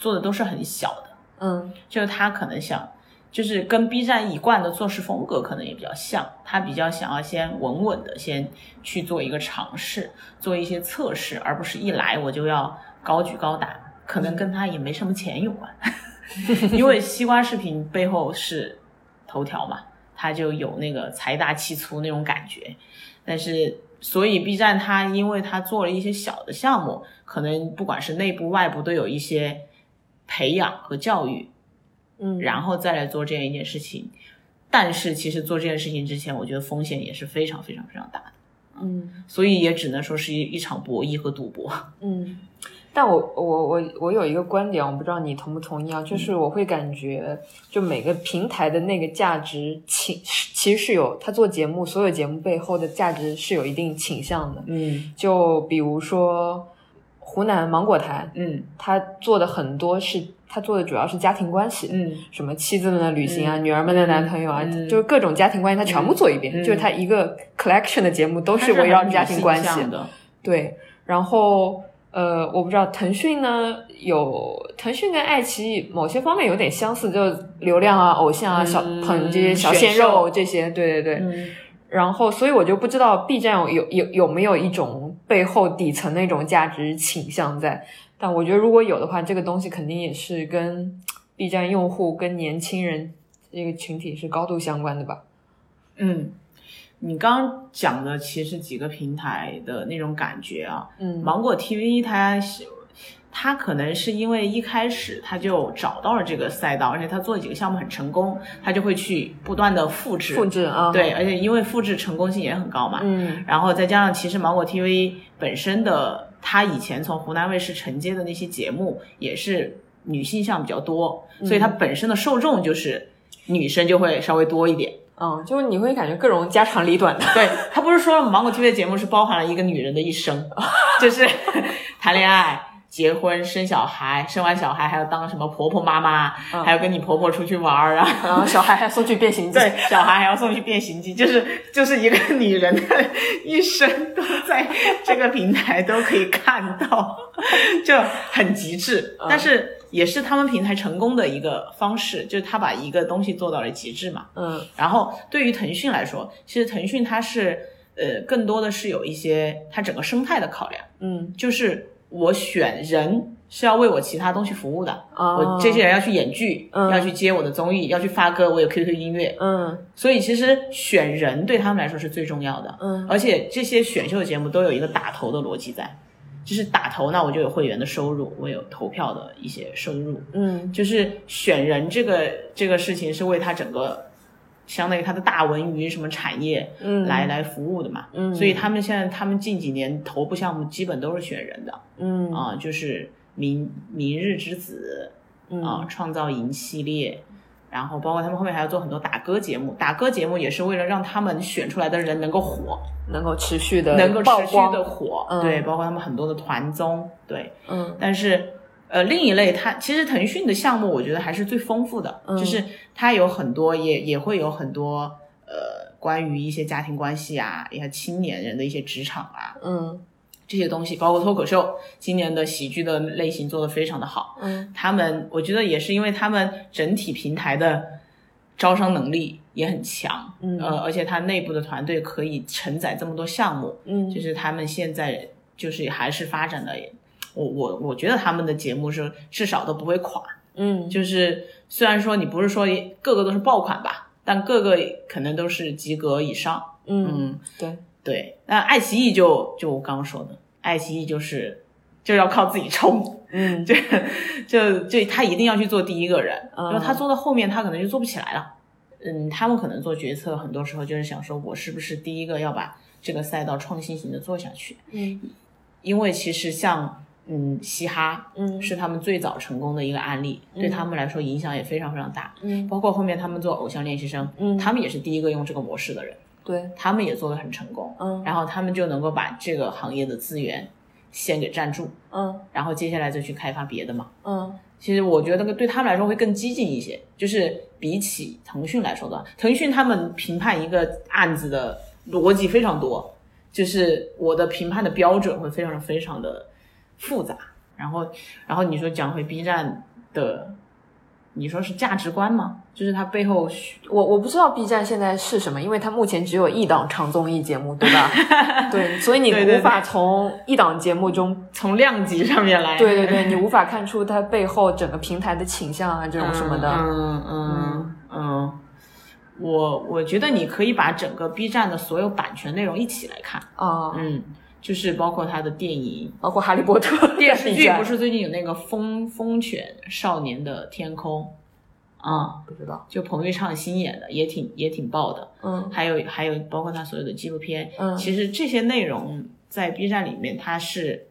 做的都是很小的。嗯就是他可能想，就是跟 B 站一贯的做事风格可能也比较像，他比较想要先稳稳的先去做一个尝试，做一些测试，而不是一来我就要高举高打，可能跟他也没什么钱有关，因为西瓜视频背后是头条嘛，他就有那个财大气粗那种感觉，但是。所以 B 站它因为它做了一些小的项目，可能不管是内部外部都有一些培养和教育，嗯，然后再来做这样一件事情。但是其实做这件事情之前，我觉得风险也是非常非常非常大的，嗯所以也只能说是一一场博弈和赌博。嗯，但我我我我有一个观点，我不知道你同不同意啊，就是我会感觉，就每个平台的那个价值倾，其实是有他做节目，所有节目背后的价值是有一定倾向的。嗯就比如说湖南芒果台，嗯。他做的很多是他做的主要是家庭关系，嗯。什么妻子们的旅行啊，嗯。女儿们的男朋友啊，嗯。就是各种家庭关系，他全部做一遍，嗯。就是他一个 collection 的节目都是围绕很家庭关系。对，然后呃，我不知道腾讯呢有腾讯跟爱奇艺某些方面有点相似，就流量啊、偶像啊、嗯小捧这些小鲜肉这些，对对对。嗯。然后，所以我就不知道 B 站有有有有没有一种背后底层那种价值倾向在，但我觉得如果有的话，这个东西肯定也是跟 B 站用户跟年轻人这个群体是高度相关的吧。嗯，你刚刚讲的其实几个平台的那种感觉啊，嗯芒果 TV 它是。它可能是因为一开始他就找到了这个赛道，而且他做几个项目很成功，他就会去不断的复制。复制啊，对，，而且因为复制成功性也很高嘛，嗯然后再加上其实芒果 TV 本身的，他以前从湖南卫视承接的那些节目也是女性向比较多，所以它本身的受众就是女生就会稍微多一点。嗯，就是你会感觉各种家长里短的，对他不是说了芒果 TV 的节目是包含了一个女人的一生，就是 谈恋爱。结婚、生小孩，生完小孩还要当什么婆婆妈妈，还要跟你婆婆出去玩儿啊，然后小孩还送去变形记，对，小孩还要送去变形记，就是就是一个女人的一生都在这个平台都可以看到，就很极致。但是也是他们平台成功的一个方式，就是他把一个东西做到了极致嘛。嗯。然后对于腾讯来说，其实腾讯它是呃更多的是有一些它整个生态的考量，嗯。就是我选人是要为我其他东西服务的。啊我这些人要去演剧，嗯。要去接我的综艺，要去发歌，我有 QQ 音乐，嗯。所以其实选人对他们来说是最重要的。嗯。而且这些选秀节目都有一个打头的逻辑在，就是打头，那我就有会员的收入，我有投票的一些收入。嗯。就是选人这个这个事情是为他整个相当于他的大文娱什么产业嗯来、来服务的嘛。嗯所以他们现在他们近几年头部项目基本都是选人的嗯啊、就是明明日之子嗯啊、创造营系列。然后包括他们后面还要做很多打歌节目，打歌节目也是为了让他们选出来的人能够火，能够持续的能够持续的火，嗯对，包括他们很多的团综，对，嗯但是呃，另一类它其实腾讯的项目，我觉得还是最丰富的，嗯就是它有很多也也会有很多呃关于一些家庭关系啊，一些青年人的一些职场啊嗯这些东西，包括脱口秀，今年的喜剧的类型做得非常的好。嗯他们我觉得也是因为他们整体平台的招商能力也很强，嗯呃，而且它内部的团队可以承载这么多项目，嗯就是他们现在就是还是发展的，我我我觉得他们的节目是至少都不会垮。嗯就是虽然说你不是说个个都是爆款吧，但个个可能都是及格以上。嗯嗯，对对。那爱奇艺就就我刚刚说的，爱奇艺就是就要靠自己冲，嗯 就就就他一定要去做第一个人，嗯因为他做到后面他可能就做不起来了。嗯，他们可能做决策，很多时候就是想说，我是不是第一个要把这个赛道创新型的做下去？嗯因为其实像嗯嘻哈，嗯是他们最早成功的一个案例，对他们来说影响也非常非常大。嗯包括后面他们做偶像练习生，嗯他们也是第一个用这个模式的人，对他们也做的很成功。嗯然后他们就能够把这个行业的资源先给占住，嗯然后接下来再去开发别的嘛。嗯其实我觉得对他们来说会更激进一些，就是比起腾讯来说的话，腾讯他们评判一个案子的逻辑非常多，就是我的评判的标准会非常非常的复杂。然后，然后你说讲回 B 站的，你说是价值观吗？就是它背后我我不知道 B 站现在是什么，因为它目前只有一档长综艺节目，对吧？对，所以你无法从一档节目中，从量级上面来，对对对，你无法看出它背后整个平台的倾向啊，这种什么的。嗯嗯嗯，我我觉得你可以把整个 B 站的所有版权内容一起来看，啊，嗯，就是包括他的电影、包括《哈利波特 》电视剧，不是最近有那个风风犬少年的天空啊、不知道？就彭昱畅新演的，也挺也挺爆的。嗯。还有还有包括他所有的纪录片，嗯。其实这些内容在 B 站里面它是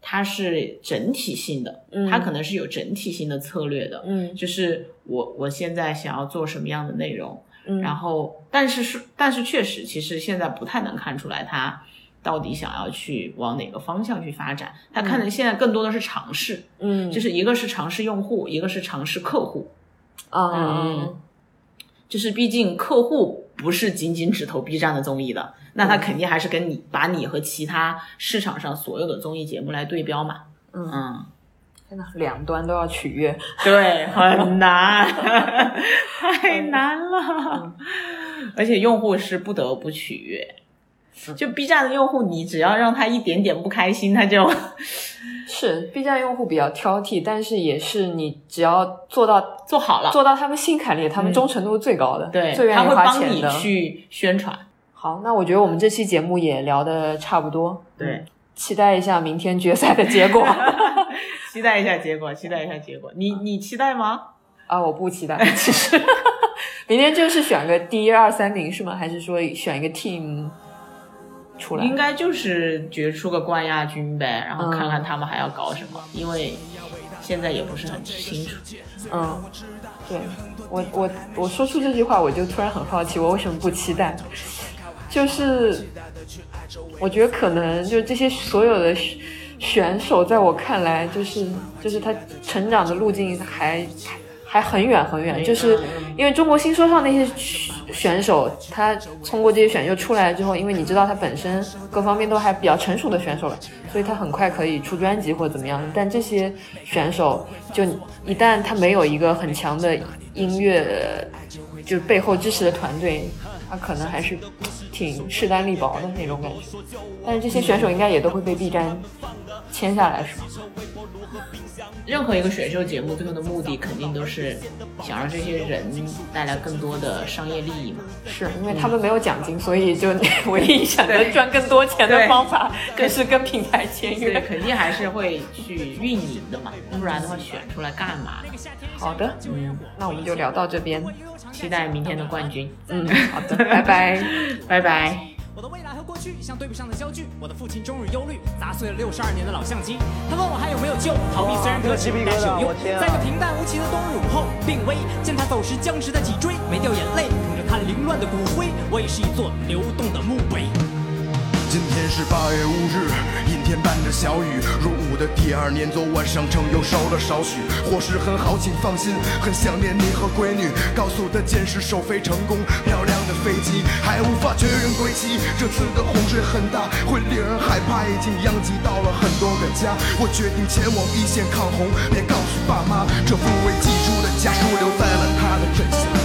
它是整体性的，嗯。它可能是有整体性的策略的，嗯。就是我我现在想要做什么样的内容，嗯，然后但是是但是确实其实现在不太能看出来他到底想要去往哪个方向去发展，他看的现在更多的是尝试，嗯。就是一个是尝试用户，一个是尝试客户，啊嗯就是毕竟客户不是仅仅只投 B 站的综艺的，那他肯定还是跟你把你和其他市场上所有的综艺节目来对标嘛。嗯。嗯，天呐，两端都要取悦。对，很 难，太难了，而且用户是不得不取悦。就 B 站的用户，你只要让他一点点不开心，他就 是 B 站用户比较挑剔，但是也是你只要做到 做好了。做到他们心坎里，他们忠诚度最高的，对，最愿意他会帮你花钱的。去宣传。好，那我觉得我们这期节目也聊得差不多，对嗯，期待一下明天决赛的结果 期待一下结果，期待一下结果。你你期待吗？啊！我不期待，其实明天就是选个第一、二、三名是吗？还是说选一个 team 出来？应该就是决出个冠亚军呗，然后嗯看看他们还要搞什么，因为现在也不是很清楚。嗯，对我我我说出这句话，我就突然很好奇，我为什么不期待？就是我觉得可能就是这些所有的选选手，在我看来，就是就是他成长的路径还还很远很远，就是因为中国新说唱那些选手，他通过这些选秀出来之后，因为你知道他本身各方面都还比较成熟的选手了，所以他很快可以出专辑或者怎么样。但这些选手就一旦他没有一个很强的音乐就背后支持的团队，他可能还是挺势单力薄的那种感觉。但是这些选手应该也都会被 B 站签下来，是吧？任何一个选秀节目最后的目的肯定都是想让这些人带来更多的商业利益嘛。是因为他们没有奖金，所以就 唯一想着赚更多钱的方法就是跟品牌签约。肯定还是会去运营的嘛，不然的话选出来干嘛？好的，嗯，那我们就聊到这边，期待明天的冠军。嗯，好的，拜拜，拜拜。我的未来和过去像对不上的焦距，我的父亲终日忧虑，砸碎了六十二年的老相机。他问我还有没有救？逃避虽然可耻，但是有用。在这平淡无奇的冬日午后，病危，见他走时僵直的脊椎，没掉眼泪，捧着他凌乱的骨灰，我也是一座流动的墓碑。今天是八月五日，阴天伴着小雨。入伍的第二年，昨晚上城又烧了少许。伙食很好，请放心，很想念你和闺女。高速的箭矢首飞成功，漂亮的飞机还无法确认归期。这次的洪水很大，会令人害怕，已经殃及到了很多个家。我决定前往一线抗洪，别告诉爸妈，这副未寄出的家书留在了他的枕下。